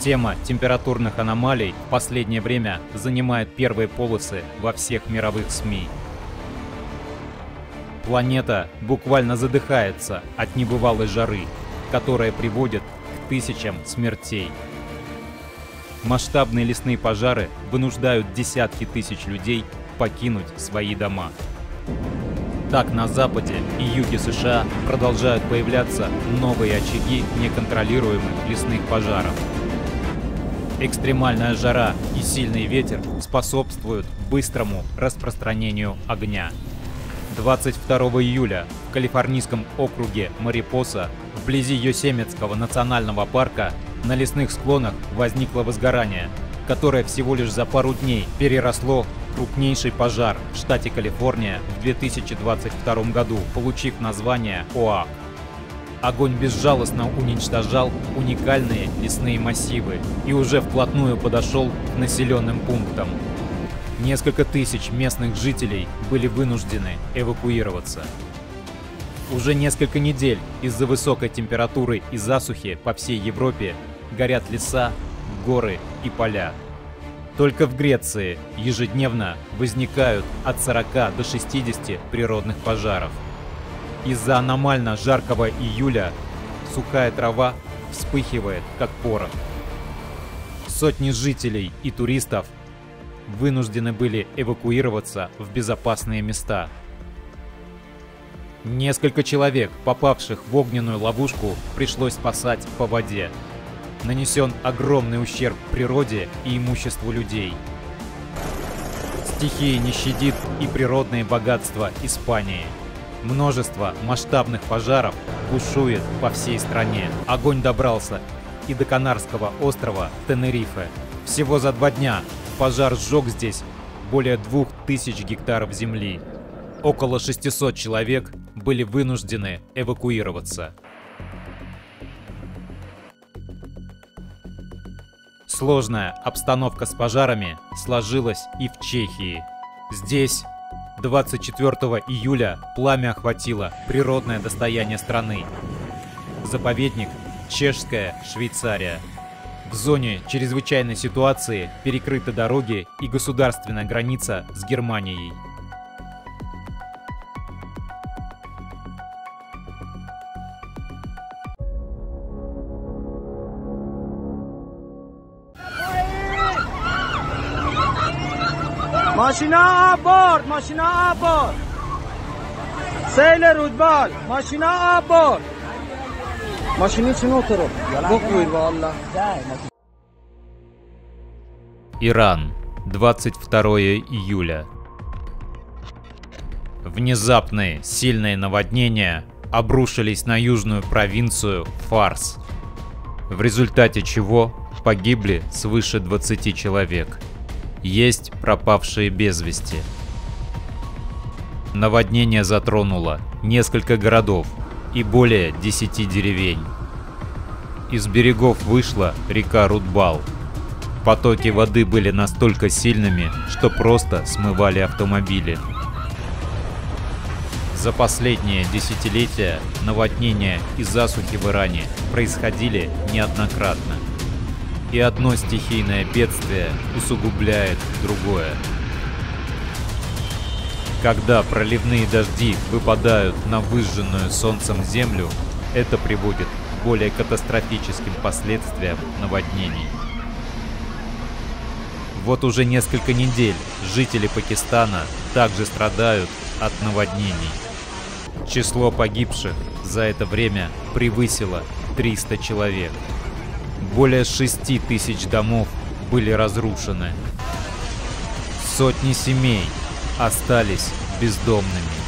Тема температурных аномалий в последнее время занимает первые полосы во всех мировых СМИ. Планета буквально задыхается от небывалой жары, которая приводит к тысячам смертей. Масштабные лесные пожары вынуждают десятки тысяч людей покинуть свои дома. Так на западе и юге США продолжают появляться новые очаги неконтролируемых лесных пожаров. Экстремальная жара и сильный ветер способствуют быстрому распространению огня. 22 июля в калифорнийском округе Марипоса, вблизи Йосемитского национального парка, на лесных склонах возникло возгорание, которое всего лишь за пару дней переросло в крупнейший пожар в штате Калифорния в 2022 году, получив название ОАК. Огонь безжалостно уничтожал уникальные лесные массивы и уже вплотную подошел к населенным пунктам. Несколько тысяч местных жителей были вынуждены эвакуироваться. Уже несколько недель из-за высокой температуры и засухи по всей Европе горят леса, горы и поля. Только в Греции ежедневно возникают от 40 до 60 природных пожаров. Из-за аномально жаркого июля сухая трава вспыхивает, как порох. Сотни жителей и туристов вынуждены были эвакуироваться в безопасные места. Несколько человек, попавших в огненную ловушку, пришлось спасать по воде. Нанесен огромный ущерб природе и имуществу людей. Стихия не щадит и природные богатства Испании. Множество масштабных пожаров бушует по всей стране. Огонь добрался и до Канарского острова Тенерифе. Всего за два дня пожар сжег здесь более 2000 гектаров земли. Около 600 человек были вынуждены эвакуироваться. Сложная обстановка с пожарами сложилась и в Чехии. Здесь 24 июля пламя охватило природное достояние страны. Заповедник Чешская Швейцария. В зоне чрезвычайной ситуации перекрыты дороги и государственная граница с Германией. ماشینا آب برد ماشینا آب برد سیل رودبال ماشینا آب برد ماشینی چه نوترو بخویر والله Иран, 22 июля. Внезапные сильные наводнения обрушились на южную провинцию Фарс, в результате чего погибли свыше 20 человек. есть пропавшие без вести. Наводнение затронуло несколько городов и более 10 деревень. Из берегов вышла река Рудбал. Потоки воды были настолько сильными, что просто смывали автомобили. За последние десятилетия наводнения и засухи в Иране происходили неоднократно. И одно стихийное бедствие усугубляет другое. Когда проливные дожди выпадают на выжженную солнцем землю, это приводит к более катастрофическим последствиям наводнений. Вот уже несколько недель жители Пакистана также страдают от наводнений. Число погибших за это время превысило 300 человек. Более 6 тысяч домов были разрушены. Сотни семей остались бездомными.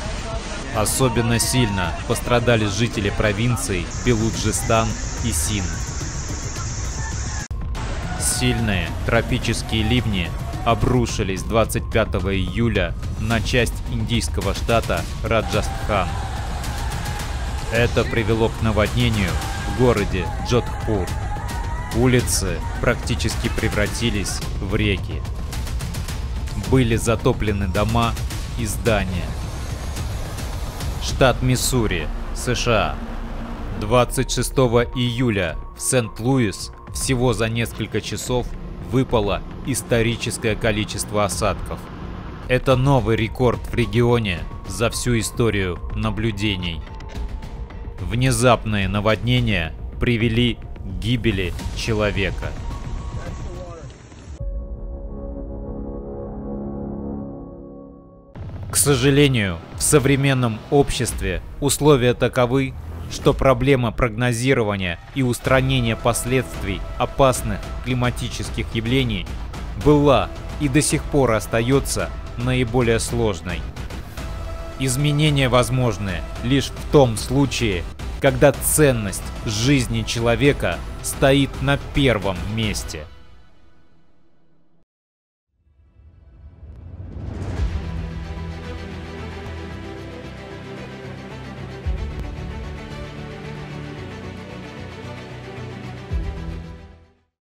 Особенно сильно пострадали жители провинций Белуджистан и Синд. Сильные тропические ливни обрушились 25 июля на часть индийского штата Раджастхан. Это привело к наводнению в городе Джодхпур. Улицы практически превратились в реки. Были затоплены дома и здания. Штат Миссури, США. 26 июля в Сент-Луис всего за несколько часов выпало историческое количество осадков. Это новый рекорд в регионе за всю историю наблюдений. Внезапные наводнения привели гибели человека. К сожалению, в современном обществе условия таковы, что проблема прогнозирования и устранения последствий опасных климатических явлений была и до сих пор остается наиболее сложной. Изменения возможны лишь в том случае, когда ценность жизни человека стоит на первом месте –